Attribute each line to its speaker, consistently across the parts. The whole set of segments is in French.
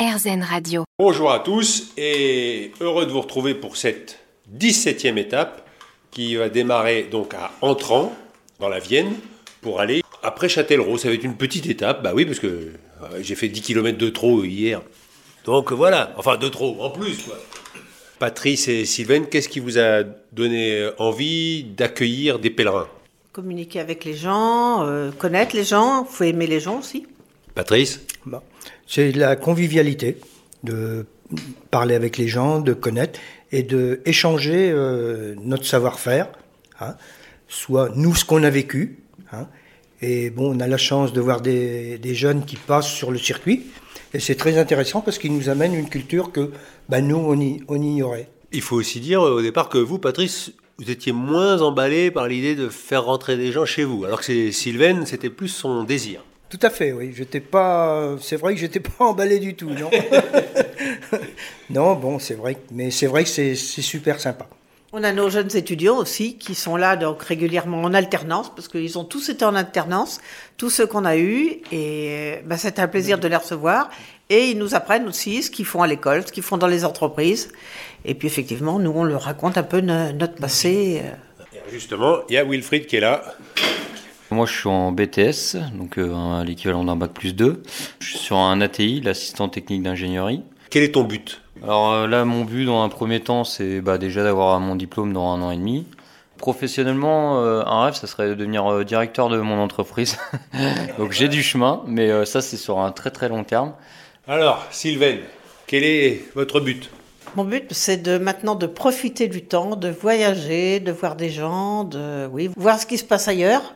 Speaker 1: RZN Radio.
Speaker 2: Bonjour à tous et heureux de vous retrouver pour cette 17e étape qui va démarrer donc à Entrant dans la Vienne pour aller après Châtellerault. Ça va être une petite étape, bah oui, parce que euh, j'ai fait 10 km de trop hier. Donc voilà, enfin de trop en plus quoi. Patrice et Sylvain, qu'est-ce qui vous a donné envie d'accueillir des pèlerins?
Speaker 3: Communiquer avec les gens, euh, connaître les gens, faut aimer les gens aussi.
Speaker 2: Patrice?
Speaker 4: Bon. C'est la convivialité, de parler avec les gens, de connaître et de échanger euh, notre savoir-faire, hein, soit nous ce qu'on a vécu. hein. et bon, on a la chance de voir des, jeunes qui passent sur le circuit, et c'est très intéressant parce qu'ils nous amènent une culture que bah, nous on, on ignorait.
Speaker 2: Il faut aussi dire euh, au départ que vous, Patrice, vous étiez moins emballé par l'idée de faire rentrer des gens chez vous, alors que Sylvain, c'était plus son désir.
Speaker 4: Tout à fait, oui. J'étais pas. C'est vrai que j'étais pas emballé du tout, non? non, bon, c'est vrai. Mais c'est vrai que c'est super sympa.
Speaker 3: On a nos jeunes étudiants aussi qui sont là donc régulièrement en alternance parce qu'ils ont tous été en alternance, tous ceux qu'on a eus et c'était un plaisir de les recevoir et ils nous apprennent aussi ce qu'ils font à l'école, ce qu'ils font dans les entreprises et puis effectivement nous on leur raconte un peu no- notre passé. euh.
Speaker 2: Justement, il y a Wilfried qui est là.
Speaker 5: Moi, je suis en BTS, donc euh, l'équivalent d'un bac plus 2. Je suis sur un ATI, l'assistant technique d'ingénierie.
Speaker 2: Quel est ton but?
Speaker 5: Alors euh, là, mon but dans un premier temps, c'est bah, déjà d'avoir mon diplôme dans un an et demi. Professionnellement, euh, un rêve, ça serait de devenir euh, directeur de mon entreprise. donc j'ai du chemin, mais euh, ça, c'est sur un très très long terme.
Speaker 2: Alors, Sylvain, quel est votre but?
Speaker 3: Mon but c'est de maintenant de profiter du temps, de voyager, de voir des gens, de oui, voir ce qui se passe ailleurs.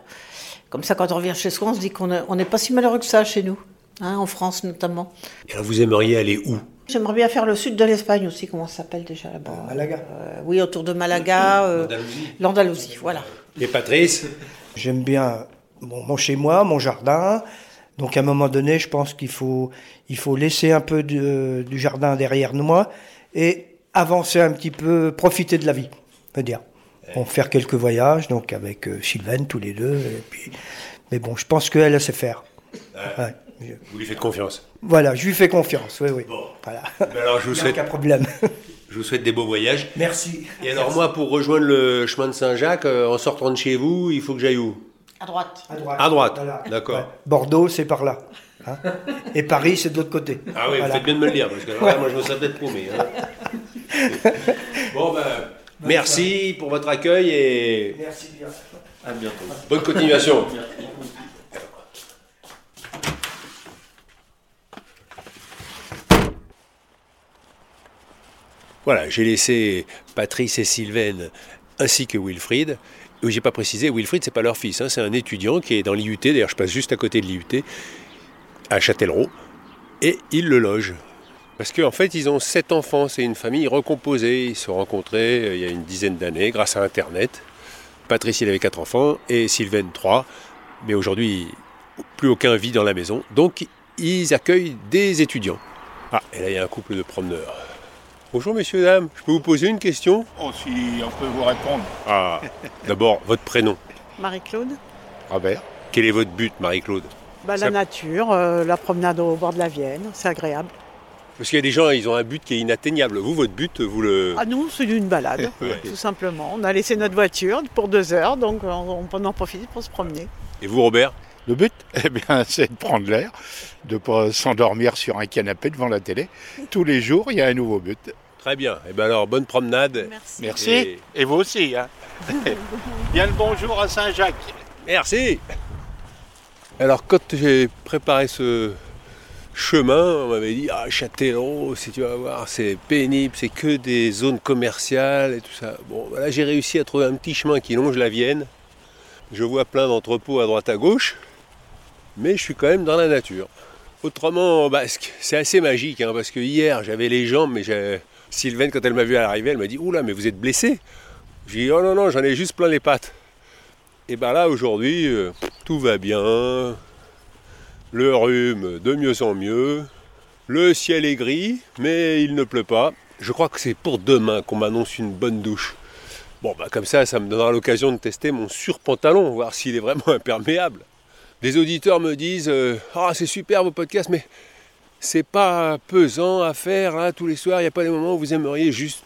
Speaker 3: Comme ça quand on revient chez soi, on se dit qu'on est- on n'est pas si malheureux que ça chez nous, hein, en France notamment.
Speaker 2: Et alors, vous aimeriez aller où?
Speaker 3: J'aimerais bien faire le sud de l'Espagne aussi, comment ça s'appelle déjà là-bas?
Speaker 4: Malaga.
Speaker 3: Euh, Oui, autour de Malaga, euh, l'Andalousie, voilà.
Speaker 2: Et Patrice?
Speaker 4: J'aime bien mon chez moi, mon jardin. Donc à un moment donné, je pense qu'il faut, il faut laisser un peu de- du jardin derrière moi et avancer un petit peu, profiter de la vie, on peut dire. Bon, faire quelques voyages, donc avec euh, Sylvaine tous les deux. Et puis, mais bon, je pense qu'elle elle sait faire. Ouais. Je-
Speaker 2: Vous lui faites confiance.
Speaker 4: Voilà, je lui fais confiance. Oui, oui. Voilà.
Speaker 2: Ben alors, je vous,
Speaker 4: Il n'y a
Speaker 2: souhaite,
Speaker 4: aucun problème.
Speaker 2: je vous souhaite des beaux voyages.
Speaker 4: Merci.
Speaker 2: Et alors, moi, pour rejoindre le chemin de Saint-Jacques, euh, en sortant de chez vous, il faut que j'aille où?
Speaker 3: À droite.
Speaker 4: À droite.
Speaker 2: À droite.
Speaker 4: Voilà.
Speaker 2: D'accord.
Speaker 4: Ouais. Bordeaux, c'est par là. hein. Et Paris, c'est de l'autre côté.
Speaker 2: Ah oui,
Speaker 4: Voilà.
Speaker 2: vous faites bien de me le dire, parce que là, moi, je me serais peut-être paumé. hein. bon, ben, merci pour votre accueil et
Speaker 4: Merci bien.
Speaker 5: À bientôt.
Speaker 2: bonne continuation. Voilà, j'ai laissé Patrice et Sylvain ainsi que Wilfried. Oui, j'ai pas précisé, Wilfried, c'est pas leur fils, hein, c'est un étudiant qui est dans l'IUT, d'ailleurs je passe juste à côté de l'IUT, à Châtellerault, et ils le logent. Parce qu'en fait, ils ont sept enfants, c'est une famille recomposée. Ils se sont rencontrés euh, il y a une dizaine d'années grâce à Internet. Patrice, il avait quatre enfants et Sylvain, trois. Mais aujourd'hui, plus aucun vit dans la maison. Donc, ils accueillent des étudiants. Ah, et là, il y a un couple de promeneurs. Bonjour, messieurs, dames. Je peux vous poser une question?
Speaker 6: Oh, si on peut vous répondre.
Speaker 2: Ah, d'abord, votre prénom?
Speaker 7: Marie-Claude
Speaker 2: Robert. Quel est votre but, Marie-Claude?
Speaker 7: Bah,
Speaker 2: Ça-
Speaker 7: La nature, euh, la promenade au bord de la Vienne, c'est agréable.
Speaker 2: Parce qu'il y a des gens, ils ont un but qui est inatteignable. Vous, votre but, vous le.
Speaker 7: À nous, c'est une balade,
Speaker 2: Ouais.
Speaker 7: tout simplement. On a laissé notre voiture pour deux heures, donc on, on en profite pour se promener.
Speaker 2: Et vous, Robert?
Speaker 6: Le but, eh bien, c'est de prendre l'air, de pas s'endormir sur un canapé devant la télé. Tous les jours, il y a un nouveau but.
Speaker 2: Très bien. Et bien alors, bonne promenade.
Speaker 7: Merci.
Speaker 6: Merci.
Speaker 2: Et-
Speaker 6: Et, vous aussi. Hein. Bien le bonjour à Saint-Jacques.
Speaker 2: Merci. Alors, quand j'ai préparé ce chemin, on m'avait dit Ah, Châtellerault, si tu vas voir, c'est pénible, c'est que des zones commerciales et tout ça. Bon, voilà, j'ai réussi à trouver un petit chemin qui longe la Vienne. Je vois plein d'entrepôts à droite à gauche, mais je suis quand même dans la nature. Autrement, bah, ce- c'est assez magique, hein, parce que hier, j'avais les jambes, mais Sylvaine, quand elle m'a vu à l'arrivée, elle m'a dit Oula, mais vous êtes blessé J'ai dit Oh non, non, j'en ai juste plein les pattes. Et bien là, aujourd'hui, euh, tout va bien. Le rhume, de mieux en mieux. Le ciel est gris, mais il ne pleut pas. Je crois que c'est pour demain qu'on m'annonce une bonne douche. Bon, bah comme ça, ça me donnera l'occasion de tester mon surpantalon, voir s'il est vraiment imperméable. Des auditeurs me disent euh, Ah, c'est super vos podcasts, mais c'est pas pesant à faire là, tous les soirs. Il n'y a pas des moments où vous aimeriez juste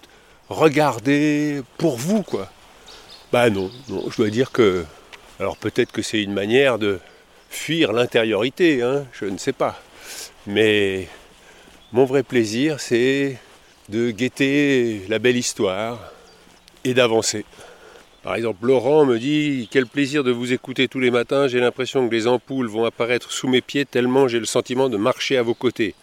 Speaker 2: regarder pour vous, quoi. Bah non, non, je dois dire que. Alors peut-être que c'est une manière de fuir l'intériorité, hein, je ne sais pas. Mais mon vrai plaisir, c'est de guetter la belle histoire et d'avancer. Par exemple, Laurent me dit Quel plaisir de vous écouter tous les matins. J'ai l'impression que les ampoules vont apparaître sous mes pieds tellement j'ai le sentiment de marcher à vos côtés.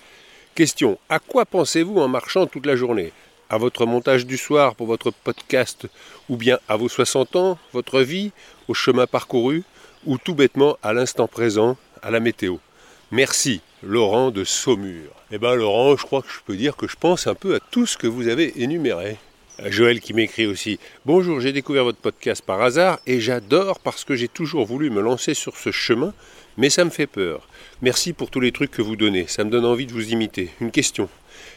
Speaker 2: Question À quoi pensez-vous en marchant toute la journée? À votre montage du soir pour votre podcast Ou bien à vos 60 ans, votre vie, au chemin parcouru? Ou tout bêtement à l'instant présent, à la météo Merci, Laurent de Saumur. Eh bien, Laurent, je crois que je peux dire que je pense un peu à tout ce que vous avez énuméré. Joël qui m'écrit aussi Bonjour, j'ai découvert votre podcast par hasard et j'adore parce que j'ai toujours voulu me lancer sur ce chemin, mais ça me fait peur. Merci pour tous les trucs que vous donnez, ça me donne envie de vous imiter. Une question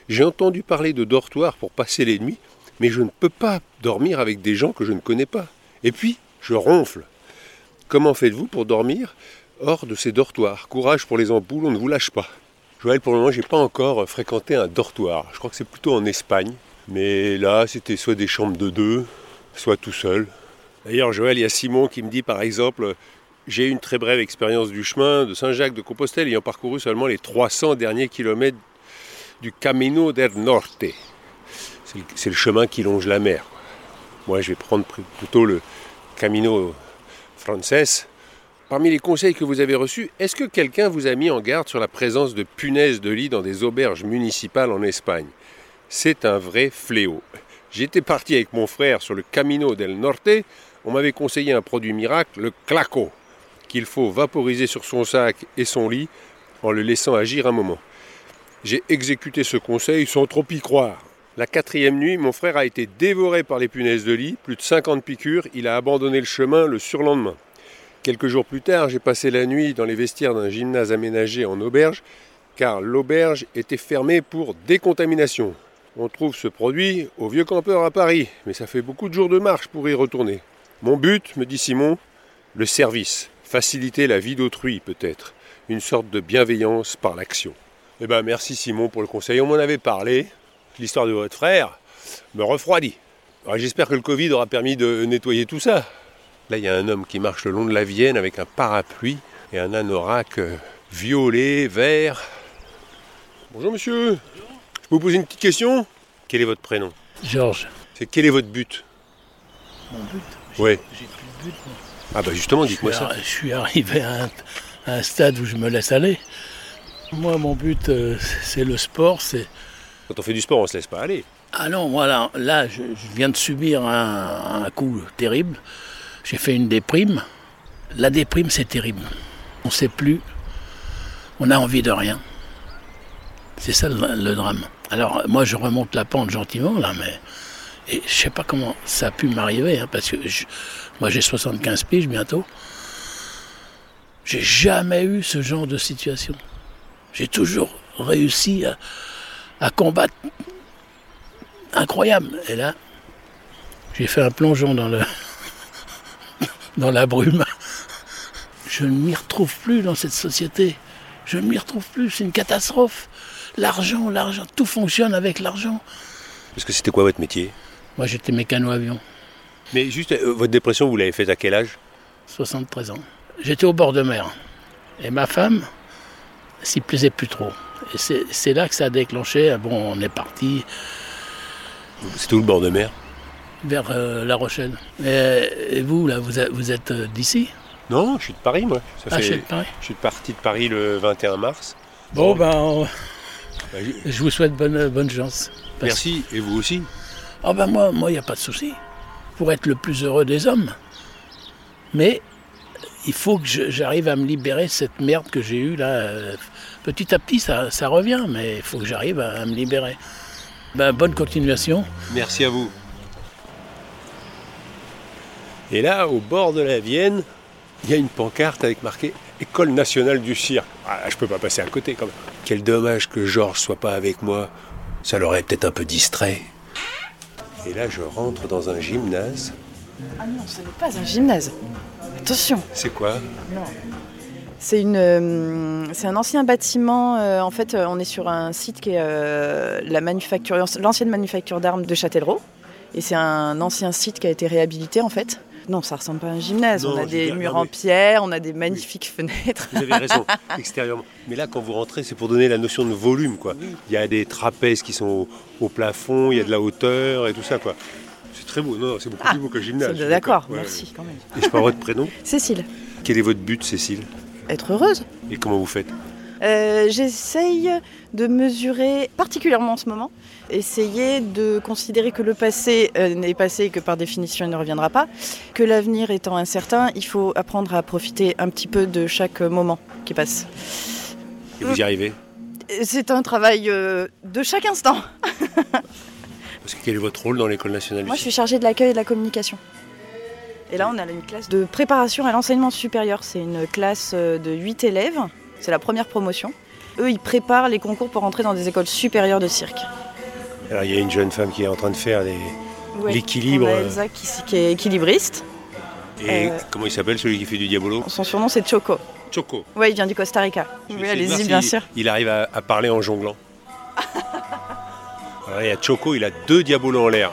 Speaker 2: J'ai entendu parler de dortoir pour passer les nuits, mais je ne peux pas dormir avec des gens que je ne connais pas. Et puis, je ronfle. Comment faites-vous pour dormir hors de ces dortoirs? Courage pour les ampoules, on ne vous lâche pas. Joël, pour le moment, j'ai pas encore fréquenté un dortoir. Je crois que c'est plutôt en Espagne. Mais là, c'était soit des chambres de deux, soit tout seul. D'ailleurs, Joël, il y a Simon qui me dit par exemple J'ai une très brève expérience du chemin de Saint-Jacques de Compostelle ayant parcouru seulement les 300 derniers kilomètres du Camino del Norte. C'est le chemin qui longe la mer. Moi, je vais prendre plutôt le Camino Frances. Parmi les conseils que vous avez reçus, est-ce que quelqu'un vous a mis en garde sur la présence de punaises de lit dans des auberges municipales en Espagne? C'est un vrai fléau. J'étais parti avec mon frère sur le Camino del Norte. On m'avait conseillé un produit miracle, le Claco, qu'il faut vaporiser sur son sac et son lit en le laissant agir un moment. J'ai exécuté ce conseil sans trop y croire. La quatrième nuit, mon frère a été dévoré par les punaises de lit, plus de 50 piqûres, il a abandonné le chemin le surlendemain. Quelques jours plus tard, j'ai passé la nuit dans les vestiaires d'un gymnase aménagé en auberge, car l'auberge était fermée pour décontamination. On trouve ce produit au Vieux Campeur à Paris, mais ça fait beaucoup de jours de marche pour y retourner. Mon but, me dit Simon, le service, faciliter la vie d'autrui peut-être, une sorte de bienveillance par l'action. Eh bien merci Simon pour le conseil, on m'en avait parlé, l'histoire de votre frère me refroidit. J'espère que le Covid aura permis de nettoyer tout ça. Là, il y a un homme qui marche le long de la Vienne avec un parapluie et un anorak euh, violet, vert. Bonjour monsieur. Je vous pose une petite question? Quel est votre prénom?
Speaker 1: Georges.
Speaker 2: C'est quel est votre but?
Speaker 1: Mon but?
Speaker 2: Oui.
Speaker 1: J'ai plus de but. moi.
Speaker 2: Ah bah justement, dites-moi
Speaker 1: Je
Speaker 2: ça.
Speaker 1: suis- Je suis arrivé à un, à un stade où je me laisse aller. Moi, mon but, euh, c'est le sport. C'est
Speaker 2: Quand on fait du sport, on se laisse pas aller.
Speaker 1: ah non, voilà, là, je, viens de subir un, coup terrible. J'ai fait une déprime. La déprime, c'est terrible. On ne sait plus. On a envie de rien. C'est ça le, drame. Alors, moi, je remonte la pente gentiment, là, mais. Je sais pas comment ça a pu m'arriver, hein, parce que moi, j'ai 75 piges bientôt. J'ai jamais eu ce genre de situation. J'ai toujours réussi à, à combattre. Incroyable. Et là, j'ai fait un plongeon dans le dans la brume. Je ne m'y retrouve plus dans cette société. Je ne m'y retrouve plus. C'est une catastrophe. L'argent, l'argent, tout fonctionne avec l'argent.
Speaker 2: Parce que c'était quoi votre métier?
Speaker 1: Moi, j'étais mécano-avion,
Speaker 2: Mais juste, euh, votre dépression, vous l'avez faite à quel âge?
Speaker 1: 73 ans. J'étais au bord de mer. Et ma femme s'y plaisait plus trop. Et c'est c'est là que ça a déclenché. Bon, on est parti
Speaker 2: C'était où le bord de mer?
Speaker 1: Vers euh, La Rochelle. Et, et vous, là, vous êtes, vous êtes euh, d'ici?
Speaker 2: Non, je suis de Paris, moi. Ça
Speaker 1: Ah,
Speaker 2: fait-
Speaker 1: je suis de Paris.
Speaker 2: Je suis parti de Paris le 21 mars.
Speaker 1: Bon, ben, on-
Speaker 2: Bah, je-
Speaker 1: je vous souhaite bonne, bonne chance. Parce-
Speaker 2: Merci, et vous aussi?
Speaker 1: Ah ben moi, moi, il n'y a pas de souci. Pour être le plus heureux des hommes. Mais il faut que j'arrive à me libérer de cette merde que j'ai eue là. Petit à petit, ça, revient, mais il faut que j'arrive à, à me libérer. Ben, bonne continuation.
Speaker 2: Merci à vous. Et là, au bord de la Vienne, il y a une pancarte avec marqué École nationale du cirque. Ah, je peux pas passer à côté quand même. Quel dommage que Georges soit pas avec moi. Ça l'aurait peut-être un peu distrait. Et là, je rentre dans un gymnase.
Speaker 8: Ah non, ce n'est pas un gymnase. Attention.
Speaker 2: C'est quoi
Speaker 8: C'est une, euh, c'est un ancien bâtiment. euh, en fait, euh, on est sur un site qui est euh, la manufacture, l'ancienne manufacture d'armes de Châtellerault. Et c'est un ancien site qui a été réhabilité en fait. Non, ça ressemble pas à un gymnase.
Speaker 2: Non,
Speaker 8: on a
Speaker 2: je veux
Speaker 8: des
Speaker 2: dire,
Speaker 8: murs
Speaker 2: non,
Speaker 8: en
Speaker 2: mais-
Speaker 8: pierre, on a des magnifiques fenêtres.
Speaker 2: Vous avez raison, extérieurement. Mais là, quand vous rentrez, c'est pour donner la notion de volume. Quoi. Il y a des trapèzes qui sont au, au plafond, il y a de la hauteur et tout ça. quoi. C'est très beau, non, c'est beaucoup
Speaker 8: Ah,
Speaker 2: plus beau que le gymnase.
Speaker 8: D'accord,
Speaker 2: Ouais,
Speaker 8: merci quand même.
Speaker 2: Et je parle votre prénom
Speaker 8: Cécile,
Speaker 2: Quel est votre but, Cécile?
Speaker 8: Être heureuse.
Speaker 2: Et comment vous faites?
Speaker 8: Euh, J'essaye de mesurer, particulièrement en ce moment, essayer de considérer que le passé euh, n'est passé et que par définition il ne reviendra pas, que l'avenir étant incertain, il faut apprendre à profiter un petit peu de chaque moment qui passe.
Speaker 2: Et vous y arrivez?
Speaker 8: Et C'est un travail euh, de chaque instant.
Speaker 2: Parce que quel est votre rôle dans l'école nationale
Speaker 8: Moi je suis chargée de l'accueil et de la communication. Et là on a une classe de préparation à l'enseignement supérieur. C'est une classe euh, de 8 élèves, c'est la première promotion. Eux ils préparent les concours pour entrer dans des écoles supérieures de cirque.
Speaker 2: Alors, il y a une jeune femme qui est en train de faire les...
Speaker 8: Ouais.
Speaker 2: L'équilibre.
Speaker 8: Elsa qui, qui est équilibriste.
Speaker 2: Et
Speaker 8: Euh.
Speaker 2: comment il s'appelle, celui qui fait du diabolo
Speaker 8: Son surnom c'est Choco.
Speaker 2: Choco.
Speaker 8: Ouais, il vient du Costa Rica. Oui, allez-y, bien sûr.
Speaker 2: Il arrive à, à parler en jonglant. Y a Choco, il a deux diabolos en l'air.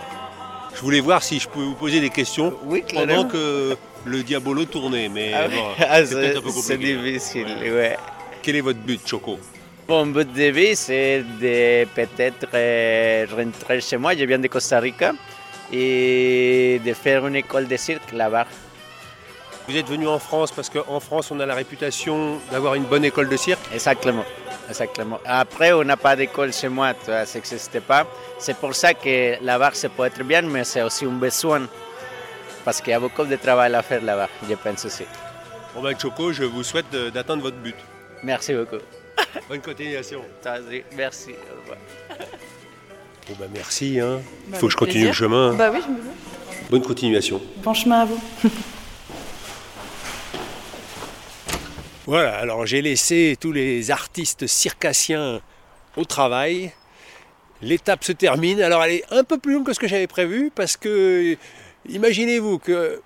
Speaker 2: Je voulais voir si je pouvais vous poser des questions
Speaker 9: Oui,
Speaker 2: pendant que le diabolo tournait. Mais
Speaker 9: Ah,
Speaker 2: bon,
Speaker 9: ah,
Speaker 2: c'est peut-être
Speaker 9: c'est
Speaker 2: un peu
Speaker 9: c'est
Speaker 2: compliqué.
Speaker 9: difficile, ouais.
Speaker 2: Quel est votre but, Choco
Speaker 9: Mon but de vie, c'est de peut-être euh, rentrer chez moi. Je viens de Costa Rica et de faire une école de cirque là-bas.
Speaker 2: Vous êtes venu en France parce qu'en France, on a la réputation d'avoir une bonne école de cirque.
Speaker 9: Exactement. Exactement. Après, on n'a pas d'école chez moi, tu vois, ça n'existe pas. C'est pour ça que là-bas, ça peut être bien, mais c'est aussi un besoin. Parce qu'il y a beaucoup de travail à faire là-bas, je pense aussi.
Speaker 2: Bon ben Choco, je vous souhaite d'atteindre votre but.
Speaker 9: Merci beaucoup.
Speaker 2: Bonne continuation.
Speaker 9: Merci. Au revoir.
Speaker 2: Bon ben merci. Hein. Il
Speaker 8: Bah,
Speaker 2: faut que je continue le chemin.
Speaker 8: Bah oui, je me veux.
Speaker 2: Bonne continuation.
Speaker 8: Bon chemin à vous.
Speaker 2: Voilà, alors j'ai laissé tous les artistes circassiens au travail. L'étape se termine. Alors elle est un peu plus longue que ce que j'avais prévu parce que imaginez-vous que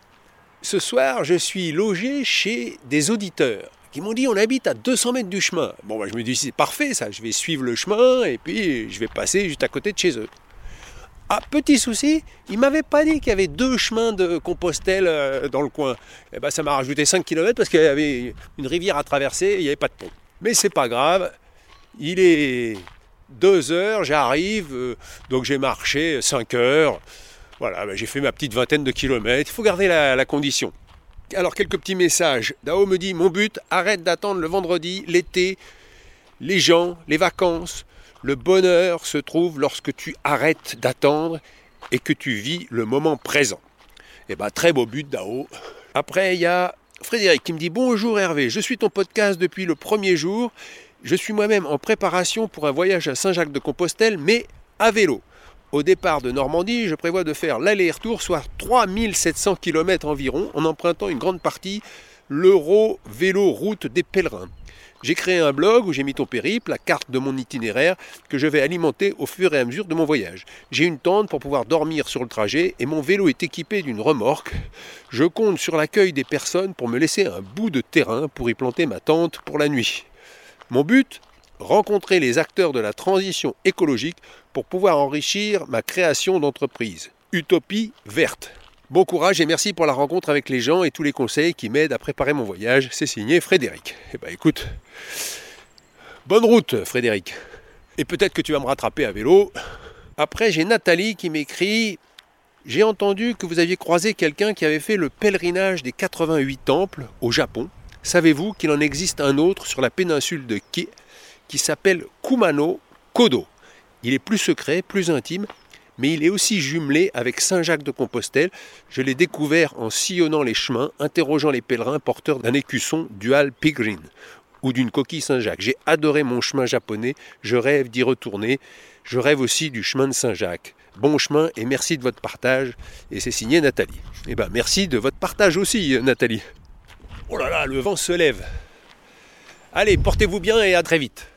Speaker 2: ce soir je suis logé chez des auditeurs qui m'ont dit on habite à 200 mètres du chemin. Bon, bah, je me dis c'est parfait ça, je vais suivre le chemin et puis je vais passer juste à côté de chez eux. Ah, petit souci, ils m'avaient pas dit qu'il y avait deux chemins de Compostelle euh, dans le coin. Eh ben, ça m'a rajouté 5 km parce qu'il y avait une rivière à traverser et il n'y avait pas de pont. Mais c'est pas grave, il est 2 heures, j'arrive, euh, donc j'ai marché 5 heures. Voilà, ben, j'ai fait ma petite vingtaine de kilomètres. Il faut garder la condition. Alors, quelques petits messages. Dao me dit Mon but, arrête d'attendre le vendredi, l'été, les gens, les vacances. Le bonheur se trouve lorsque tu arrêtes d'attendre et que tu vis le moment présent. Eh ben, très beau but, Dao. Après, il y a Frédéric qui me dit Bonjour Hervé, je suis ton podcast depuis le premier jour. Je suis moi-même en préparation pour un voyage à Saint-Jacques-de-Compostelle, mais à vélo. Au départ de Normandie, je prévois de faire l'aller-retour, soit 3700 km environ, en empruntant une grande partie l'Euro Vélo Route des Pèlerins. J'ai créé un blog où j'ai mis ton périple, la carte de mon itinéraire, que je vais alimenter au fur et à mesure de mon voyage. J'ai une tente pour pouvoir dormir sur le trajet et mon vélo est équipé d'une remorque. Je compte sur l'accueil des personnes pour me laisser un bout de terrain pour y planter ma tente pour la nuit. Mon but Rencontrer les acteurs de la transition écologique pour pouvoir enrichir ma création d'entreprise. Utopie verte. Bon courage et merci pour la rencontre avec les gens et tous les conseils qui m'aident à préparer mon voyage. C'est signé Frédéric. Eh ben écoute, bonne route Frédéric. Et peut-être que tu vas me rattraper à vélo. Après j'ai Nathalie qui m'écrit J'ai entendu que vous aviez croisé quelqu'un qui avait fait le pèlerinage des 88 temples au Japon. Savez-vous qu'il en existe un autre sur la péninsule de Kie qui s'appelle Kumano Kodo Il est plus secret, plus intime, mais il est aussi jumelé avec Saint-Jacques-de-Compostelle. Je l'ai découvert en sillonnant les chemins, interrogeant les pèlerins porteurs d'un écusson dual Pigrin ou d'une coquille Saint-Jacques. J'ai adoré mon chemin japonais, je rêve d'y retourner. Je rêve aussi du chemin de Saint-Jacques. Bon chemin et merci de votre partage. Et c'est signé Nathalie. Eh ben merci de votre partage aussi, Nathalie. Oh là là, le vent se lève. Allez, portez-vous bien et à très vite.